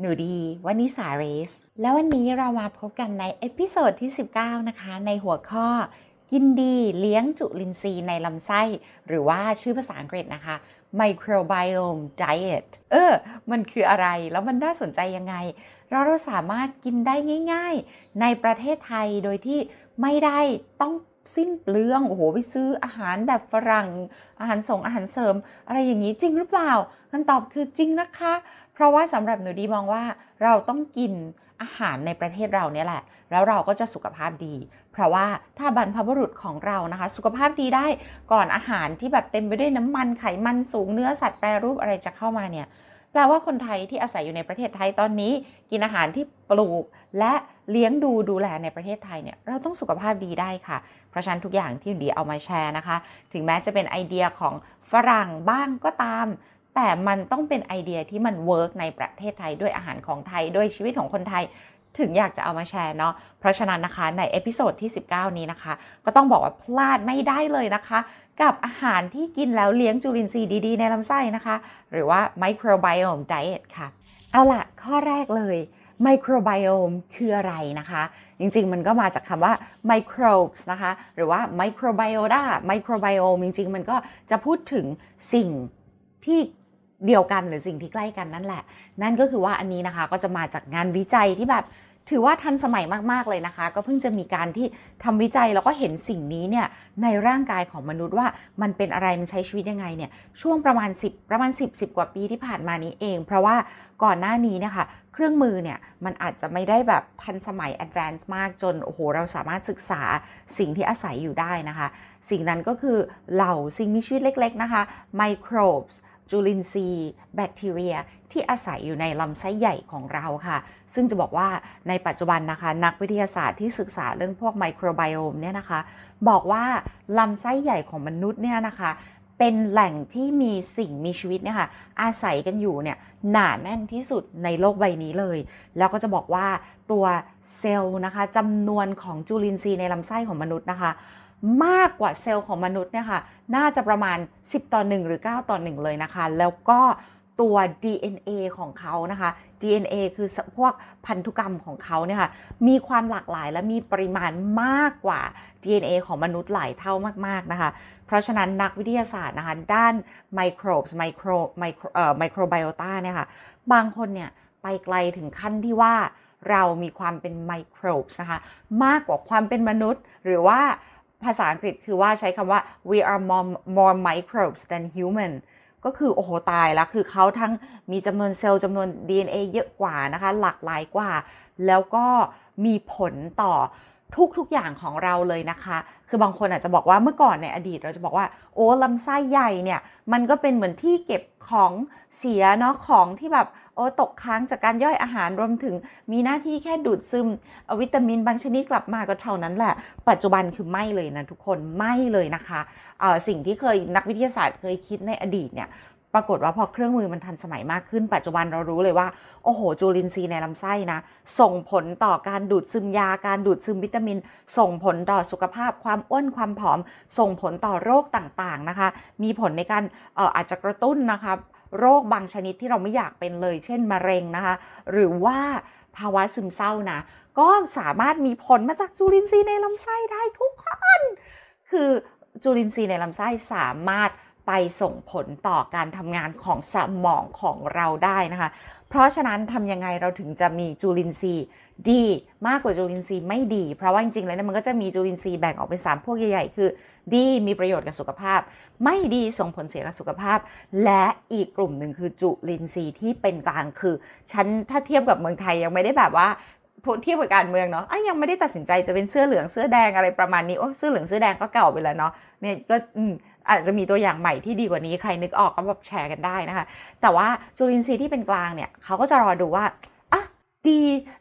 หนูดีวันนิสาเรส แล้ววันนี้เรามาพบกันใน episode ที่ 19 นะคะ ในหัวข้อ กินดีเลี้ยงจุลินทรีย์ในลำไส้ หรือว่าชื่อภาษาอังกฤษนะคะ Microbiome Diet เออ มันคืออะไรแล้วมันน่าสนใจยังไง เราเราสามารถกินได้ง่าย ๆ ในประเทศไทยโดยที่ไม่ได้ต้องสิ้นเปลือง โอ้โห ไปซื้ออาหารแบบฝรั่ง อาหารส่งอาหารเสริม อะไรอย่างนี้จริงหรือเปล่าคำตอบคือจริงนะคะ เพราะว่าสำหรับหนูดีมองว่าเราต้องกินอาหารในประเทศเราเนี่ยแหละ แล้วเราก็จะสุขภาพดี เพราะว่าถ้าบรรพบุรุษของเรานะคะ สุขภาพดีได้ก่อนอาหารที่แบบเต็มไปด้วยน้ำมันไขมันสูงเนื้อสัตว์แปรรูปอะไรจะเข้ามาเนี่ยแปลว่าคนไทยที่อาศัยอยู่ในประเทศไทยตอนนี้ กินอาหารที่ปลูกและเลี้ยงดูดูแลในประเทศไทยเนี่ยเราต้องสุขภาพดีได้ค่ะ เพราะฉะนั้นทุกอย่างที่ดีเอามาแชร์นะคะ ถึงแม้จะเป็นไอเดียของฝรั่งบ้างก็ตาม แต่มันต้องเป็นไอเดียที่มัน work ในประเทศไทยด้วยอาหารของไทยด้วยชีวิตของคนไทยถึงอยากจะเอามาแชร์เนาะ เพราะฉะนั้นนะคะใน episode ที่ 19 นี้นะคะ ก็ต้องบอกว่าพลาดไม่ได้เลยนะคะ กับอาหารที่กินแล้วเลี้ยงจุลินทรีย์ดีๆ ในลำไส้นะคะ หรือว่า microbiome diet ค่ะ เอาล่ะข้อแรกเลย microbiome คืออะไรนะคะ จริงๆ มันก็มาจากคำว่า microbes นะคะ หรือว่า microbiota microbiome จริงๆ มันก็จะพูดถึงสิ่งที่ เดียวกันหรือสิ่งที่ใกล้กันนั่นแหละ นั่นก็คือว่าอันนี้นะคะก็จะมาจากงานวิจัยที่แบบถือว่าทันสมัยมาก ๆ เลยนะคะ ก็เพิ่งจะมีการที่ทำวิจัยแล้วก็เห็นสิ่งนี้เนี่ยในร่างกายของมนุษย์ว่ามันเป็นอะไรมันใช้ชีวิตยังไงเนี่ยช่วงประมาณ 10 ประมาณ 10 10 กว่าปีที่ผ่านมานี้เอง เพราะว่าก่อนหน้านี้เนะคะเครื่องมือเนี่ยมันอาจจะไม่ได้แบบทันสมัย advance มากจนโอ้โหเราสามารถศึกษาสิ่งที่อาศัยอยู่ได้นะคะ สิ่งนั้นก็คือเหล่าสิ่งมีชีวิตเล็ก ๆ นะคะ microbes จุลินทรีย์ แบคทีเรีย ที่อาศัยอยู่ในลำไส้ใหญ่ของเราค่ะ ซึ่งจะบอกว่าในปัจจุบันนะคะ นักวิทยาศาสตร์ที่ศึกษาเรื่องพวกไมโครไบโอมเนี่ยนะคะ บอกว่าลำไส้ใหญ่ของมนุษย์เนี่ยนะคะเป็นแหล่งที่มีสิ่งมีชีวิตเนี่ยค่ะอาศัยกันอยู่เนี่ยหนาแน่นที่สุดในโลกใบนี้เลย แล้วก็จะบอกว่าตัวเซลล์นะคะจำนวนของจุลินทรีย์ในลำไส้ของมนุษย์นะคะ มากกว่าเซลล์ของมนุษย์เนี่ยค่ะน่าจะประมาณ 10 ต่อ 1 หรือ 9 ต่อ 1 เลยนะคะ แล้วก็ตัว DNA ของเขานะคะ DNA คือพวกพันธุกรรมของเขาเนี่ยค่ะมีความหลากหลายและมีปริมาณมากกว่า DNA ของมนุษย์หลายเท่ามาก ๆ นะคะ เพราะฉะนั้นนักวิทยาศาสตร์นะคะ ด้านไมโครบไมโครไมโครเอ่อไมโครไบโอตาเนี่ยค่ะบางคนเนี่ยไปไกลถึงขั้นที่ว่าเรามีความเป็นไมโครบนะคะ มากกว่าความเป็นมนุษย์หรือว่า ภาษาอังกฤษคือว่าใช้คำว่า we are more, more microbes than human ก็คือ โอ้โห ตายล้วคือเขาทั้งมีจำนวนเซลล์จำนวน DNA เยอะกว่านะคะ หลากหลายกว่า แล้วก็มีผลต่อทุกๆอย่างของเราเลยนะคะ คือบางคนอาจจะบอกว่าเมื่อก่อนในอดีตเราจะบอกว่า โอ้ลำไส้ใหญ่เนี่ย มันก็เป็นเหมือนที่เก็บของเสียเนาะของที่แบบ โอ้ตกค้างจากการย่อยอาหารรวมถึงมีหน้าที่แค่ดูดซึมวิตามินบางชนิดกลับมาก็เท่านั้นแหละ ปัจจุบันคือไม่เลยนะทุกคนไม่เลยนะคะสิ่งที่เคยนักวิทยาศาสตร์เคยคิดในอดีตเนี่ยปรากฏว่าพอเครื่องมือมันทันสมัยมากขึ้น ปัจจุบันเรารู้เลยว่า โอ้โหจูลินทรีย์ในลำไส้นะ ส่งผลต่อการดูดซึมยา การดูดซึมวิตามิน ส่งผลต่อสุขภาพ ความอ้วนความผอม ส่งผลต่อโรคต่างๆนะคะ มีผลในการอออาจจะกระตุ้นนะคะ โรคบางชนิดที่เราไม่อยากเป็นเลย เช่นมะเร็งนะคะ หรือว่าภาวะซึมเศร้านะ ก็สามารถมีผลมาจากจุลินทรีย์ในลำไส้ได้ทุกคน คือจุลินทรีย์ในลำไส้สามารถ ไปส่งผลต่อการทำงานของสมองของเราได้นะคะ เพราะฉะนั้นทำยังไงเราถึงจะมีจุลินทรีย์ดีมากกว่าจุลินทรีย์ไม่ดี เพราะว่าจริงๆแล้วมันก็จะมีจุลินทรีย์แบ่งออกเป็น3พวกใหญ่ๆ คือ ดีมีประโยชน์กับสุขภาพ ไม่ดีส่งผลเสียกับสุขภาพ และอีกกลุ่มหนึ่งคือจุลินทรีย์ที่เป็นกลางคือฉันถ้าเทียบกับเมืองไทยยังไม่ได้แบบว่าเทียบกับการเมืองเนาะอะยังไม่ได้ตัดสินใจจะเป็นเสื้อเหลืองเสื้อแดงอะไรประมาณนี้ โอ้เสื้อเหลืองเสื้อแดงก็เก่าไปแล้วเนาะ เนี่ยก็ อาจจะมีตัวอย่างใหม่ที่ดีกว่านี้ใครนึกออกก็แบบแชร์กันได้นะคะ แต่ว่าจุลินทรีย์ที่เป็นกลางเนี่ยเขาก็จะรอดูว่า ดี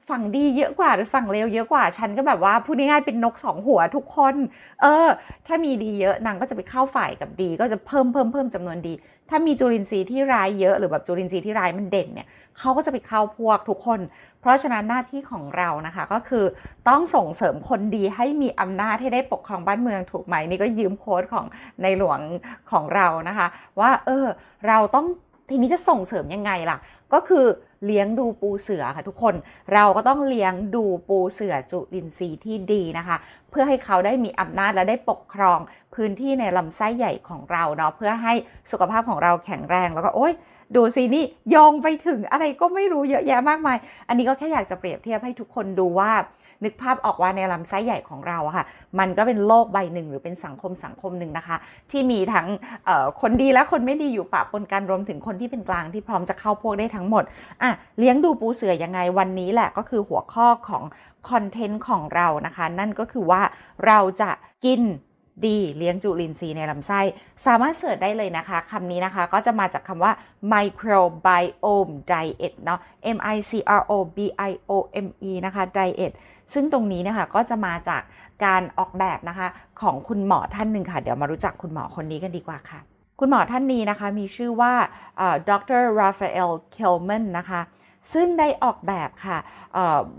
ฝั่งดีเยอะกว่าหรือฝั่งเลวเยอะกว่าฉันก็แบบว่าพูดง่ายๆเป็นนกสองหัวทุกคน เออ ถ้ามีดีเยอะนางก็จะไปเข้าฝ่ายกับดี ก็จะเพิ่มเพิ่มเพิ่มจำนวนดี ถ้ามีจุลินทรีย์ที่ร้ายเยอะหรือแบบจุลินทรีย์ที่ร้ายมันเด่นเนี่ยเขาก็จะไปเข้าพวกทุกคน เพราะฉะนั้นหน้าที่ของเรานะคะก็คือต้องส่งเสริมคนดีให้มีอำนาจให้ได้ปกครองบ้านเมืองถูกไหมนี่ก็ยืมโค้ดของในหลวงของเรานะคะ ว่าเออเราต้อง ทีนี้จะส่งเสริมยังไงล่ะ ก็คือเลี้ยงดูปูเสือค่ะทุกคน เราก็ต้องเลี้ยงดูปูเสือจุลินทรีย์ที่ดีนะคะ เพื่อให้เขาได้มีอำนาจและได้ปกครองพื้นที่ในลำไส้ใหญ่ของเราเนาะเพื่อให้สุขภาพของเราแข็งแรงแล้วก็โอ๊ย ดูสินี่ยองไปถึงอะไรก็ไม่รู้เยอะแยะมากมาย อันนี้ก็แค่อยากจะเปรียบเทียบให้ทุกคนดูว่า นึกภาพออกว่าในลำไส้ใหญ่ของเราค่ะ มันก็เป็นโลกใบหนึ่งหรือเป็นสังคมสังคมหนึ่งนะคะ ที่มีทั้งคนดีและคนไม่ดีอยู่ปะปนกันรวมถึงคนที่เป็นกลางที่พร้อมจะเข้าพวกได้ทั้งหมดอะเลี้ยงดูปูเสือยังไงวันนี้แหละก็คือหัวข้อของคอนเทนต์ของเรานะคะ นั่นก็คือว่าเราจะกิน ดีเลี้ยงจุลินทรีย์ในลำไส้ สามารถเสิร์ชได้เลยนะคะคำนี้นะคะก็จะมาจากคำว่า microbiome diet เนาะ m i c r o b i o m e นะคะ diet ซึ่งตรงนี้นะคะก็จะมาจากการออกแบบนะคะของคุณหมอท่านหนึ่งค่ะ เดี๋ยวมารู้จักคุณหมอคนนี้กันดีกว่าค่ะ คุณหมอท่านนี้นะคะมีชื่อว่าดรราฟาเอลเคลแมนนะคะซึ่งได้ออกแบบค่ะ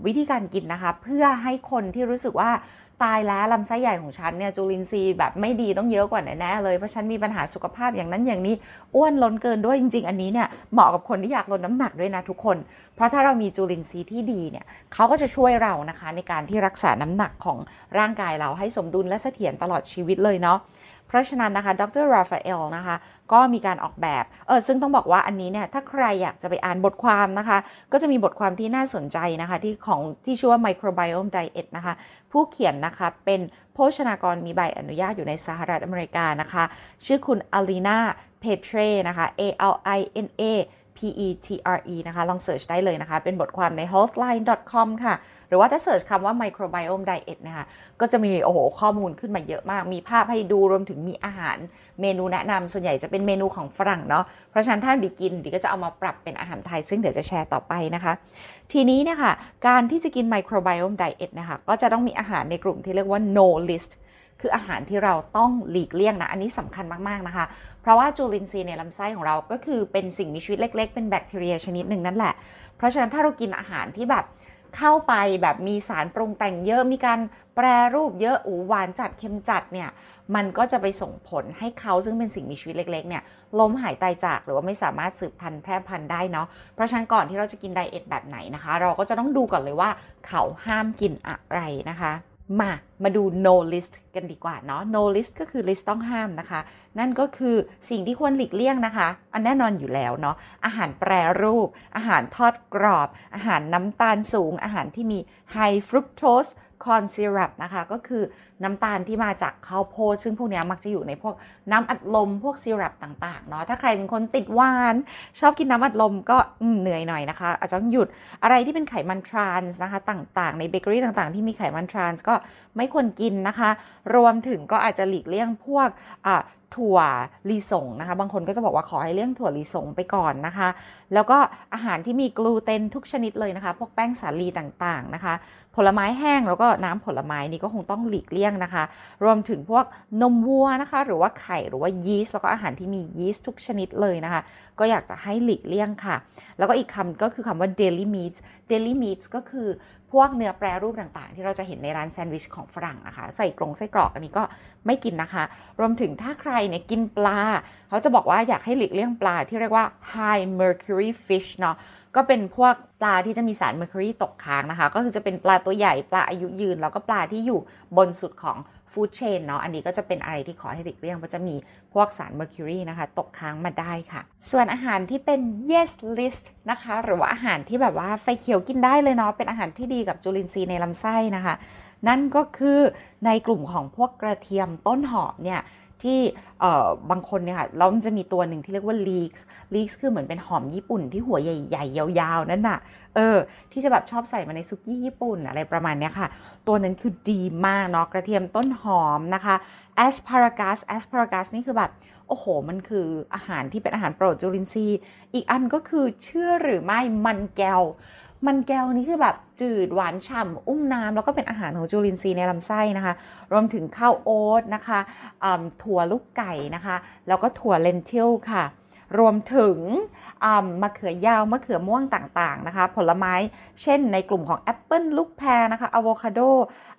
วิธีการกินนะคะ เพื่อให้คนที่รู้สึกว่า ตายแล้วลำไส้ใหญ่ของฉันเนี่ยจุลินทรีย์แบบไม่ดีต้องเยอะกว่าแน่เลย เพราะฉันมีปัญหาสุขภาพอย่างนั้นอย่างนี้อ้วนล้นเกินด้วยจริง ๆ อันนี้เนี่ยเหมาะกับคนที่อยากลดน้ำหนักด้วยนะทุกคน เพราะถ้าเรามีจุลินทรีย์ที่ดีเนี่ยเขาก็จะช่วยเรานะคะในการที่รักษาน้ำหนักของร่างกายเราให้สมดุลและเสถียรตลอดชีวิตเลยเนาะ เพราะฉะนั้นนะคะดรราฟาเอลนะคะก็มีการออกแบบเออซึ่งต้องบอกว่าอันนี้เนี่ยถ้าใครอยากจะไปอ่านบทความนะคะ ก็จะมีบทความที่น่าสนใจนะคะ ที่ของที่ชื่อว่า Microbiome Diet นะคะ ผู้เขียนนะคะเป็นโภชนากรมีใบอนุญาตอยู่ในสหรัฐอเมริกานะคะ ชื่อคุณอลีนาเพเทรนะคะ A L I N A P E T R E นะคะลองเสิร์ชได้เลยนะคะ เป็นบทความใน healthline.com ค่ะ หรือว่าถ้าเสิร์ชคำว่า microbiome diet นะคะ ก็จะมีโอ้โหข้อมูลขึ้นมาเยอะมาก มีภาพให้ดูรวมถึงมีอาหารเมนูแนะนำส่วนใหญ่จะเป็นเมนูของฝรั่งเนาะเพราะฉะนั้นถ้าดีกินดีก็จะเอามาปรับเป็นอาหารไทย ซึ่งเดี๋ยวจะแชร์ต่อไปนะคะ ทีนี้เนี่ยค่ะการที่จะกิน microbiome diet นะคะก็จะต้องมีอาหารในกลุ่มที่เรียกว่า no list คืออาหารที่เราต้องหลีกเลี่ยงนะ อันนี้สำคัญมากๆนะคะ เพราะว่าจุลินทรีย์ในลำไส้ของเราก็คือเป็นสิ่งมีชีวิตเล็ก ๆ เป็นแบคทีเรียชนิดหนึ่งนั่นแหละ เพราะฉะนั้นถ้าเรากินอาหารที่แบบเข้าไปแบบมีสารปรุงแต่งเยอะมีการแปรรูปเยอะอูหวานจัดเค็มจัดเนี่ยมันก็จะไปส่งผลให้เขาซึ่งเป็นสิ่งมีชีวิตเล็กๆเนี่ยล้มหายตายจากหรือว่าไม่สามารถสืบพันธุ์แพร่พันธุ์ได้เนาะเพราะฉะนั้นก่อนที่เราจะกินไดเอทแบบไหนนะคะ เราก็จะต้องดูก่อนเลยว่าเขาห้ามกินอะไรนะคะ มา มาดู no list กันดีกว่าเนาะ no list ก็คือ list ต้องห้ามนะคะ นั่นก็คือสิ่งที่ควรหลีกเลี่ยงนะคะ อันแน่นอนอยู่แล้วเนาะ อาหารแปรรูป อาหารทอดกรอบ อาหารน้ำตาลสูง อาหารที่มี high fructose คอนซีรัปนะคะ ก็คือน้ำตาลที่มาจากข้าวโพด ซึ่งพวกนี้มักจะอยู่ในพวกน้ำอัดลมพวกซีรัปต่างๆเนาะถ้าใครเป็นคนติดหวาน ชอบกินน้ำอัดลมก็เหนื่อยหน่อยนะคะ อาจจะต้องหยุดอะไรที่เป็นไขมันทรานส์นะคะ ต่างๆ ในเบเกอรี่ต่างๆ ที่มีไขมันทรานส์ก็ไม่ควรกินนะคะ รวมถึงก็อาจจะหลีกเลี่ยงพวก ถั่วลิสงนะคะ บางคนก็จะบอกว่าขอให้เลี่ยงถั่วลิสงไปก่อนนะคะ แล้วก็อาหารที่มีกลูเตนทุกชนิดเลยนะคะ พวกแป้งสาลีต่างๆนะคะ ผลไม้แห้งแล้วก็น้ำผลไม้นี่ก็คงต้องหลีกเลี่ยงนะคะ รวมถึงพวกนมวัวนะคะ หรือว่าไข่หรือว่ายีสต์แล้วก็อาหารที่มียีสต์ทุกชนิดเลยนะคะ ก็อยากจะให้หลีกเลี่ยงค่ะ แล้วก็อีกคำก็คือคำว่า daily meats daily meats ก็คือ พวกเนื้อแปรรูปต่างๆ ที่เราจะเห็นในร้านแซนด์วิชของฝรั่งนะคะ ใส่กรงไส้กรอกอันนี้ก็ไม่กินนะคะ รวมถึงถ้าใครเนี่ยกินปลา เขาจะบอกว่าอยากให้หลีกเลี่ยงปลาที่เรียกว่า high mercury fish เนาะก็เป็นพวกปลาที่จะมีสารเมอร์คิวรีตกค้างนะคะ ก็คือจะเป็นปลาตัวใหญ่ปลาอายุยืน แล้วก็ปลาที่อยู่บนสุดของ ฟู้ดเชนเนาะอันนี้ก็จะเป็นอะไรที่ขอให้หลีกเลี่ยงเพราะจะมีพวกสาร mercury นะคะ ตกค้างมาได้ค่ะ ส่วนอาหารที่เป็น yes list นะคะ หรือว่าอาหารที่แบบว่าไฟเขียวกินได้เลยเนาะเป็นอาหารที่ดีกับจุลินทรีย์ในลำไส้นะคะ นั่นก็คือในกลุ่มของพวกกระเทียมต้นหอมเนี่ย ที่บางคนเนี่ยค่ะแล้วมันจะมีตัวหนึ่งที่เรียกว่า leeks leeks คือเหมือนเป็นหอมญี่ปุ่นที่หัวใหญ่ๆ ยาวๆ นั่นน่ะ เออ ที่จะแบบชอบใส่มาในซุกี้ญี่ปุ่นอะไรประมาณนี้ค่ะ ตัวนั้นคือดีมากเนาะกระเทียมต้นหอมนะคะ asparagus asparagus นี่คือแบบโอ้โห มันคืออาหารที่เป็นอาหารโปรดจุลินทรีย์ อีกอันก็คือเชื่อหรือไม่มันแก้ว มันแก้วนี้คือแบบจืดหวานฉ่ำอุ้มน้ำแล้วก็เป็นอาหารของจุลินทรีย์ในลำไส้นะคะ รวมถึงข้าวโอ๊ตนะคะถั่วลูกไก่นะคะ แล้วก็ถั่ว lentil ค่ะ รวมถึงมะเขือยาวมะเขือม่วงต่างๆนะคะ ผลไม้เช่นในกลุ่มของแอปเปิลลูกแพรนะคะอะโวคาโด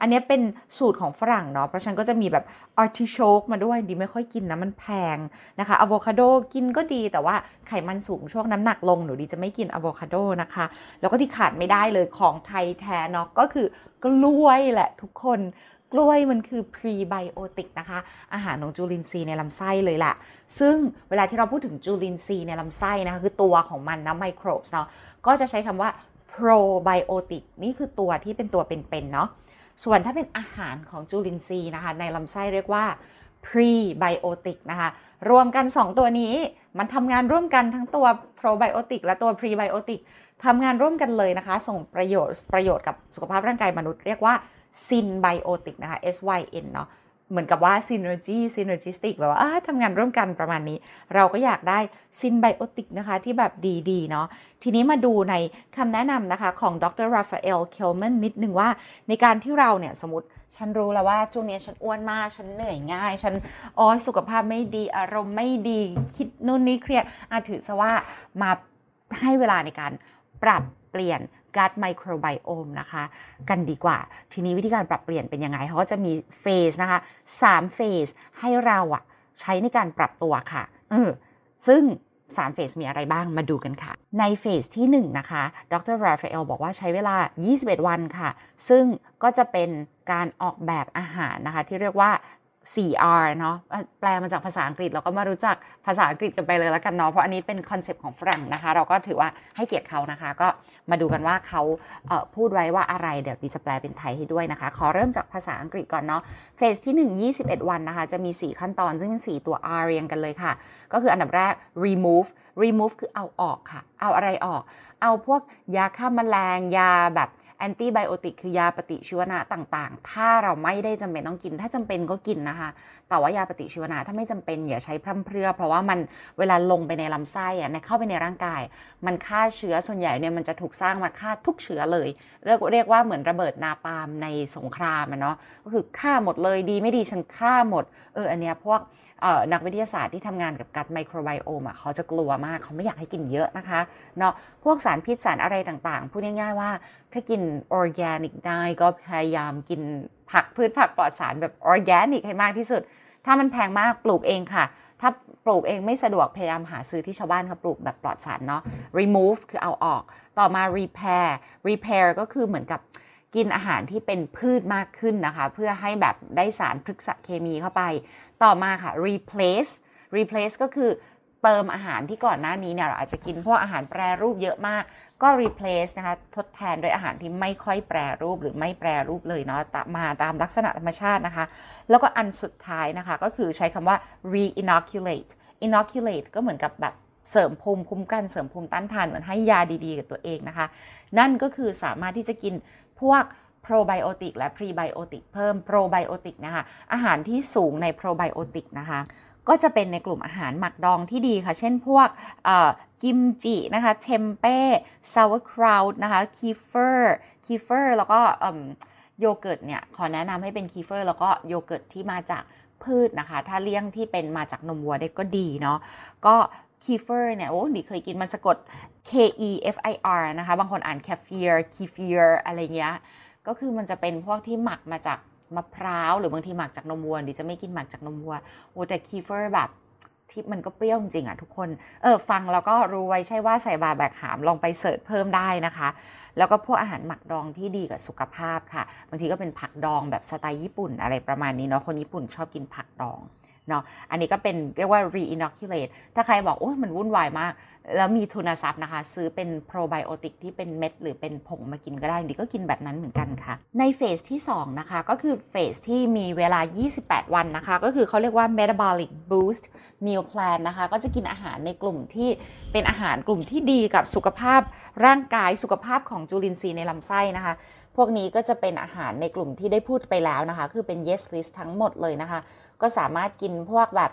อันนี้เป็นสูตรของฝรั่งเนาะเพราะฉะนั้นก็จะมีแบบอาร์ติโชกมาด้วยดีไม่ค่อยกินนะมันแพงนะคะอะโวคาโดกินก็ดีแต่ว่าไขมันสูงช่วงน้ำหนักลงหนูดีจะไม่กินอะโวคาโดนะคะ แล้วก็ที่ขาดไม่ได้เลยของไทยแท้เนาะก็คือกล้วยแหละทุกคน กล้วยมันคือพรีไบโอติกนะคะ อาหารของจุลินทรีย์ในลำไส้เลยแหละซึ่งเวลาที่เราพูดถึงจุลินทรีย์ในลำไส้นะคะคือตัวของมันนะไมโครบเนาะก็จะใช้คำว่าโปรไบโอติกนี่คือตัวที่เป็นตัวเป็นๆเนาะส่วนถ้าเป็นอาหารของจุลินทรีย์นะคะ ในลำไส้เรียกว่าพรีไบโอติกนะคะ รวมกัน 2 ตัวนี้มันทำงานร่วมกันทั้งตัวโปรไบโอติกและตัวพรีไบโอติกทำงานร่วมกันเลยนะคะ ส่งประโยชน์ประโยชน์กับสุขภาพร่างกายมนุษย์เรียกว่า synbiotic นะคะ S Y N เนาะเหมือนกับว่า synergy synergistic แบบว่าทำงานร่วมกันประมาณนี้ เราก็อยากได้ซินไบโอติกนะคะ ที่แบบดี ๆ เนาะทีนี้มาดูในคำแนะนำนะคะ ของดรราฟาเอลเคลแมนนิดนึงว่า ในการที่เราเนี่ย สมมติ ฉันรู้แล้วว่าช่วงนี้ฉันอ้วนมาก ฉันเหนื่อยง่าย ฉันอ๋อสุขภาพไม่ดีอารมณ์ไม่ดีคิดนู่นนี่เครียดอาถือซะว่ามาให้เวลาในการปรับเปลี่ยน กัดไมโครไบโอมนะคะ กันดีกว่า ทีนี้วิธีการปรับเปลี่ยนเป็นยังไงเขาก็จะมีphase นะคะ3 phase ให้เราอะใช้ในการปรับตัวค่ะเออซึ่ง3 phase มีอะไรบ้างมาดูกันค่ะ ใน phase ที่ 1 นะคะ ดรราฟาเอลบอกว่าใช้เวลา 21 วันค่ะ ซึ่งก็จะเป็นการออกแบบอาหารนะคะ ที่เรียกว่า 4R เนาะแปลมาจากภาษาอังกฤษเราก็มารู้จักภาษาอังกฤษกันไปเลยแล้วกันเนาะเพราะอันนี้เป็น concept ของฝรั่งนะคะ เราก็ถือว่าให้เกียรติเขานะคะ ก็มาดูกันว่าเขาเพูดไว้ว่าอะไรเดี๋ยวดีจะแปลเป็นไทยให้ด้วยนะคะ ขอเริ่มจากภาษาอังกฤษก่อนเนาะเฟสที่ 1 21 วันนะคะ จะมี 4 ขั้นตอนซึ่งเป็น4ตัว R เรียงกันเลยค่ะ ก็คืออันดับแรก remove remove คือเอาออกค่ะ เอาอะไรออก เอาพวกยาฆ่ามาแมลงยาแบบ แอนตี้ไบโอติกคือยาปฏิชีวนะต่างๆ ถ้าเราไม่ได้จำเป็นต้องกิน ถ้าจำเป็นก็กินนะคะ แต่ว่ายาปฏิชีวนะถ้าไม่จำเป็นอย่าใช้พร่ำเพรื่อ เพราะว่ามันเวลาลงไปในลำไส้อะเข้าไปในร่างกาย มันฆ่าเชื้อส่วนใหญ่เนี่ยมันจะถูกสร้างมาฆ่าทุกเชื้อเลย เรียกเรียกว่าเหมือนระเบิดนาปาล์มในสงครามอะเนาะก็คือฆ่าหมดเลยดีไม่ดีฉันฆ่าหมดเอออันเนี้ยพวก นักวิทยาศาสตร์ที่ทำงานกับ gut microbiome เขาจะกลัวมากเขาไม่อยากให้กินเยอะนะคะเนาะพวกสารพิษสารอะไรต่างๆ พูดง่ายๆว่า ถ้ากินออร์แกนิกได้ก็พยายามกินผักพืชผักปลอดสารแบบออร์แกนิกให้มากที่สุด ถ้ามันแพงมากปลูกเองค่ะ ถ้าปลูกเองไม่สะดวกพยายามหาซื้อที่ชาวบ้านเขาปลูกแบบปลอดสารเนาะ remove คือเอาออก ต่อมา repair repair ก็คือเหมือนกับ กินอาหารที่เป็นพืชมากขึ้นนะคะ เพื่อให้แบบได้สารพฤกษเคมีเข้าไป ต่อมาค่ะ replace replace ก็คือเติมอาหารที่ก่อนหน้านี้เนี่ยเราอาจจะกินพวกอาหารแปรรูปเยอะมาก ก็ replace นะคะทดแทนโดยอาหารที่ไม่ค่อยแปรรูปหรือไม่แปรรูปเลยเนาะมาตามลักษณะธรรมชาตินะคะ แล้วก็อันสุดท้ายนะคะก็คือใช้คำว่า re-inoculate inoculate ก็เหมือนกับแบบเสริมภูมิคุ้มกันเสริมภูมิต้านทานเหมือนให้ยาดีๆ กับตัวเองนะคะ นั่นก็คือสามารถที่จะกิน พวกโปรไบโอติกและพรีไบโอติกเพิ่มโปรไบโอติกนะคะ อาหารที่สูงในโปรไบโอติกนะคะ ก็จะเป็นในกลุ่มอาหารหมักดองที่ดีค่ะ เช่นพวกกิมจินะคะเทมเป้ซาวคราวนะคะคีเฟอร์kefir แล้วก็โยเกิร์ตเนี่ย ขอแนะนำให้เป็น kefir แล้วก็โยเกิร์ตที่มาจากพืชนะคะ ถ้าเลี่ยงที่เป็นมาจากนมวัวได้ก็ดีเนาะก็ kefir เนี่ยโอ้ดิเคยกินมันสะกด K E F I R นะคะบางคนอ่านแคฟเฟียร์คีเฟียร์อะไรเงี้ยก็คือมันจะเป็นพวกที่หมักมาจากมะพร้าว หรือบางทีหมักจากนมวัวดิจะไม่กินหมักจากนมวัวโอ้แต่ kefir แบบที่มันก็เปรี้ยวจริงอะทุกคน เออฟังแล้วก็รู้ไว้ใช่ว่าใส่บาแบกหามลองไป search เพิ่มได้นะคะ แล้วก็พวกอาหารหมักดองที่ดีกับสุขภาพค่ะ บางทีก็เป็นผักดองแบบสไตล์ญี่ปุ่นอะไรประมาณนี้เนาะคนญี่ปุ่นชอบกินผักดอง เนาะอันนี้ก็เป็นเรียกว่า re-inoculate ถ้าใครบอกโอ้ยมันวุ่นวายมาก แล้วมีทุนทรัพย์นะคะ ซื้อเป็นโปรไบโอติกที่เป็นเม็ด หรือเป็นผงมากินก็ได้ดีก็กินแบบนั้นเหมือนกันค่ะ ในเฟสที่ 2 นะคะ ก็คือเฟสที่มีเวลา 28 วันนะคะ ก็คือเขาเรียกว่า metabolic boost meal plan นะคะ ก็จะกินอาหารในกลุ่มที่เป็นอาหารกลุ่มที่ดีกับสุขภาพ ร่างกายสุขภาพของจุลินทรีย์ในลำไส้นะคะ พวกนี้ก็จะเป็นอาหารในกลุ่มที่ได้พูดไปแล้วนะคะ คือเป็น yes list ทั้งหมดเลยนะคะ ก็สามารถกินพวกแบบ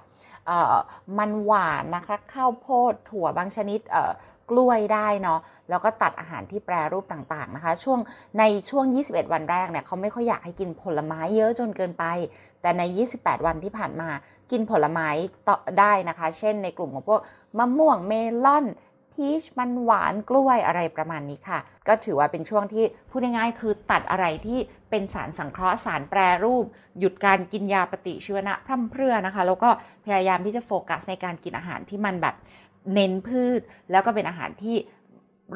มันหวานนะคะ ข้าวโพดถั่วบางชนิดกล้วยได้เนาะแล้วก็ตัดอาหารที่แปรรูปต่างๆนะคะ ช่วงในช่วง 21 วันแรกเนี่ยเขาไม่ค่อยอยากให้กินผลไม้เยอะจนเกินไป แต่ใน 28 วันที่ผ่านมา กินผลไม้ต่อได้นะคะ เช่นในกลุ่มของพวกมะม่วงเมลอน พีชมันหวานกล้วยอะไรประมาณนี้ค่ะ ก็ถือว่าเป็นช่วงที่พูดง่ายๆคือตัดอะไรที่เป็นสารสังเคราะห์สารแปรรูป หยุดการกินยาปฏิชีวนะพร่ำเพรื่อนะคะ แล้วก็พยายามที่จะโฟกัสในการกินอาหารที่มันแบบเน้นพืช แล้วก็เป็นอาหารที่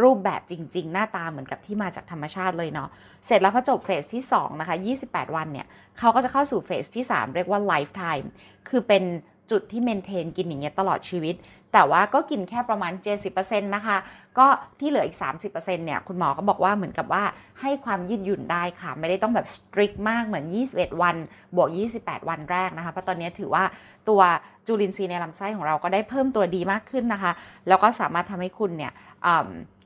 รูปแบบจริง ๆ หน้าตาเหมือนกับที่มาจากธรรมชาติเลยเนาะ เสร็จแล้วพอจบเฟสที่ 2 นะคะ 28 วันเนี่ย เขาก็จะเข้าสู่เฟสที่ 3 เรียกว่า lifetime คือเป็น จุดที่เมนเทนกินอย่างเงี้ยตลอดชีวิต แต่ว่าก็กินแค่ประมาณ 70%นะคะ ก็ที่เหลืออีก 30%เนี่ย คุณหมอก็บอกว่าเหมือนกับว่าให้ความยืดหยุ่นได้ค่ะ ไม่ได้ต้องแบบสตริกมากเหมือน 21 วัน บวก 28 วันแรกนะคะ เพราะตอนนี้ถือว่าตัวจุลินทรีย์ในลำไส้ของเราก็ได้เพิ่มตัวดีมากขึ้นนะคะ แล้วก็สามารถทำให้คุณเนี่ย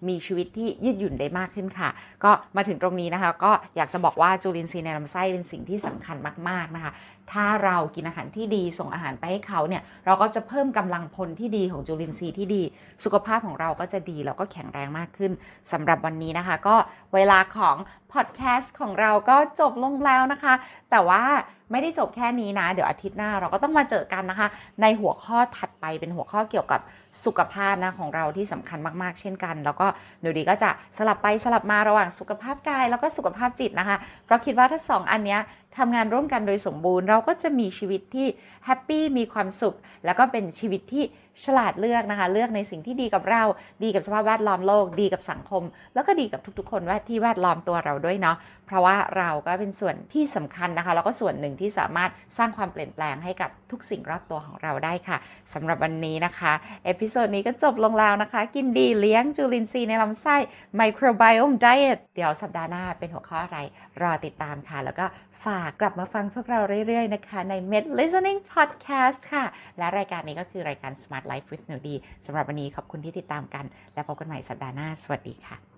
มีชีวิตที่ยืดหยุ่นได้มากขึ้นค่ะ ก็มาถึงตรงนี้นะคะ ก็อยากจะบอกว่าจุลินทรีย์ในลำไส้เป็นสิ่งที่สำคัญมาก ๆนะคะ ถ้าเรากินอาหารที่ดีส่งอาหารไปให้เขาเนี่ย เราก็จะเพิ่มกำลังพลที่ดีของจุลินทรีย์ที่ดี สุขภาพของเราก็จะดีแล้วก็แข็งแรงมากขึ้นสำหรับวันนี้นะคะ ก็เวลาของพอดแคสต์ของเราก็จบลงแล้วนะคะ แต่ว่า ไม่ได้จบแค่นี้นะ เดี๋ยวอาทิตย์หน้าเราก็ต้องมาเจอกันนะคะ ในหัวข้อถัดไปเป็นหัวข้อเกี่ยวกับ สุขภาพนะของเราที่สำคัญมากๆ เช่นกัน แล้วก็หนูดีก็จะสลับไปสลับมาระหว่างสุขภาพกาย แล้วก็สุขภาพจิตนะคะ เพราะคิดว่าถ้าสองอันนี้ทำงานร่วมกันโดยสมบูรณ์เราก็จะมีชีวิตที่แฮปปี้มีความสุข แล้วก็เป็นชีวิตที่ฉลาดเลือกนะคะ เลือกในสิ่งที่ดีกับเรา ดีกับสภาพแวดล้อมโลก ดีกับสังคม แล้วก็ดีกับทุกๆ คนว่าที่แวดล้อมตัวเราด้วยเนาะเพราะว่าเราก็เป็นส่วนที่สำคัญนะคะ แล้วก็ส่วนหนึ่งที่สามารถสร้างความเปลี่ยนแปลงให้กับทุกสิ่งรอบตัวของเราได้ค่ะสำหรับวันนี้นะคะ episode นี้ก็จบลงแล้วนะคะ กินดีเลี้ยงจุลินทรีย์ในลำไส้ Microbiome Diet เดี๋ยวสัปดาห์หน้าเป็นหัวข้ออะไร รอติดตามค่ะ แล้วก็ฝากกลับมาฟังพวกเราเรื่อย ๆ นะคะ ใน Med Listening Podcast ค่ะ และรายการนี้ก็คือรายการ Smart Life with หนูดีสำหรับวันนี้ขอบคุณที่ติดตามกัน และพบกันใหม่สัปดาห์หน้า สวัสดีค่ะ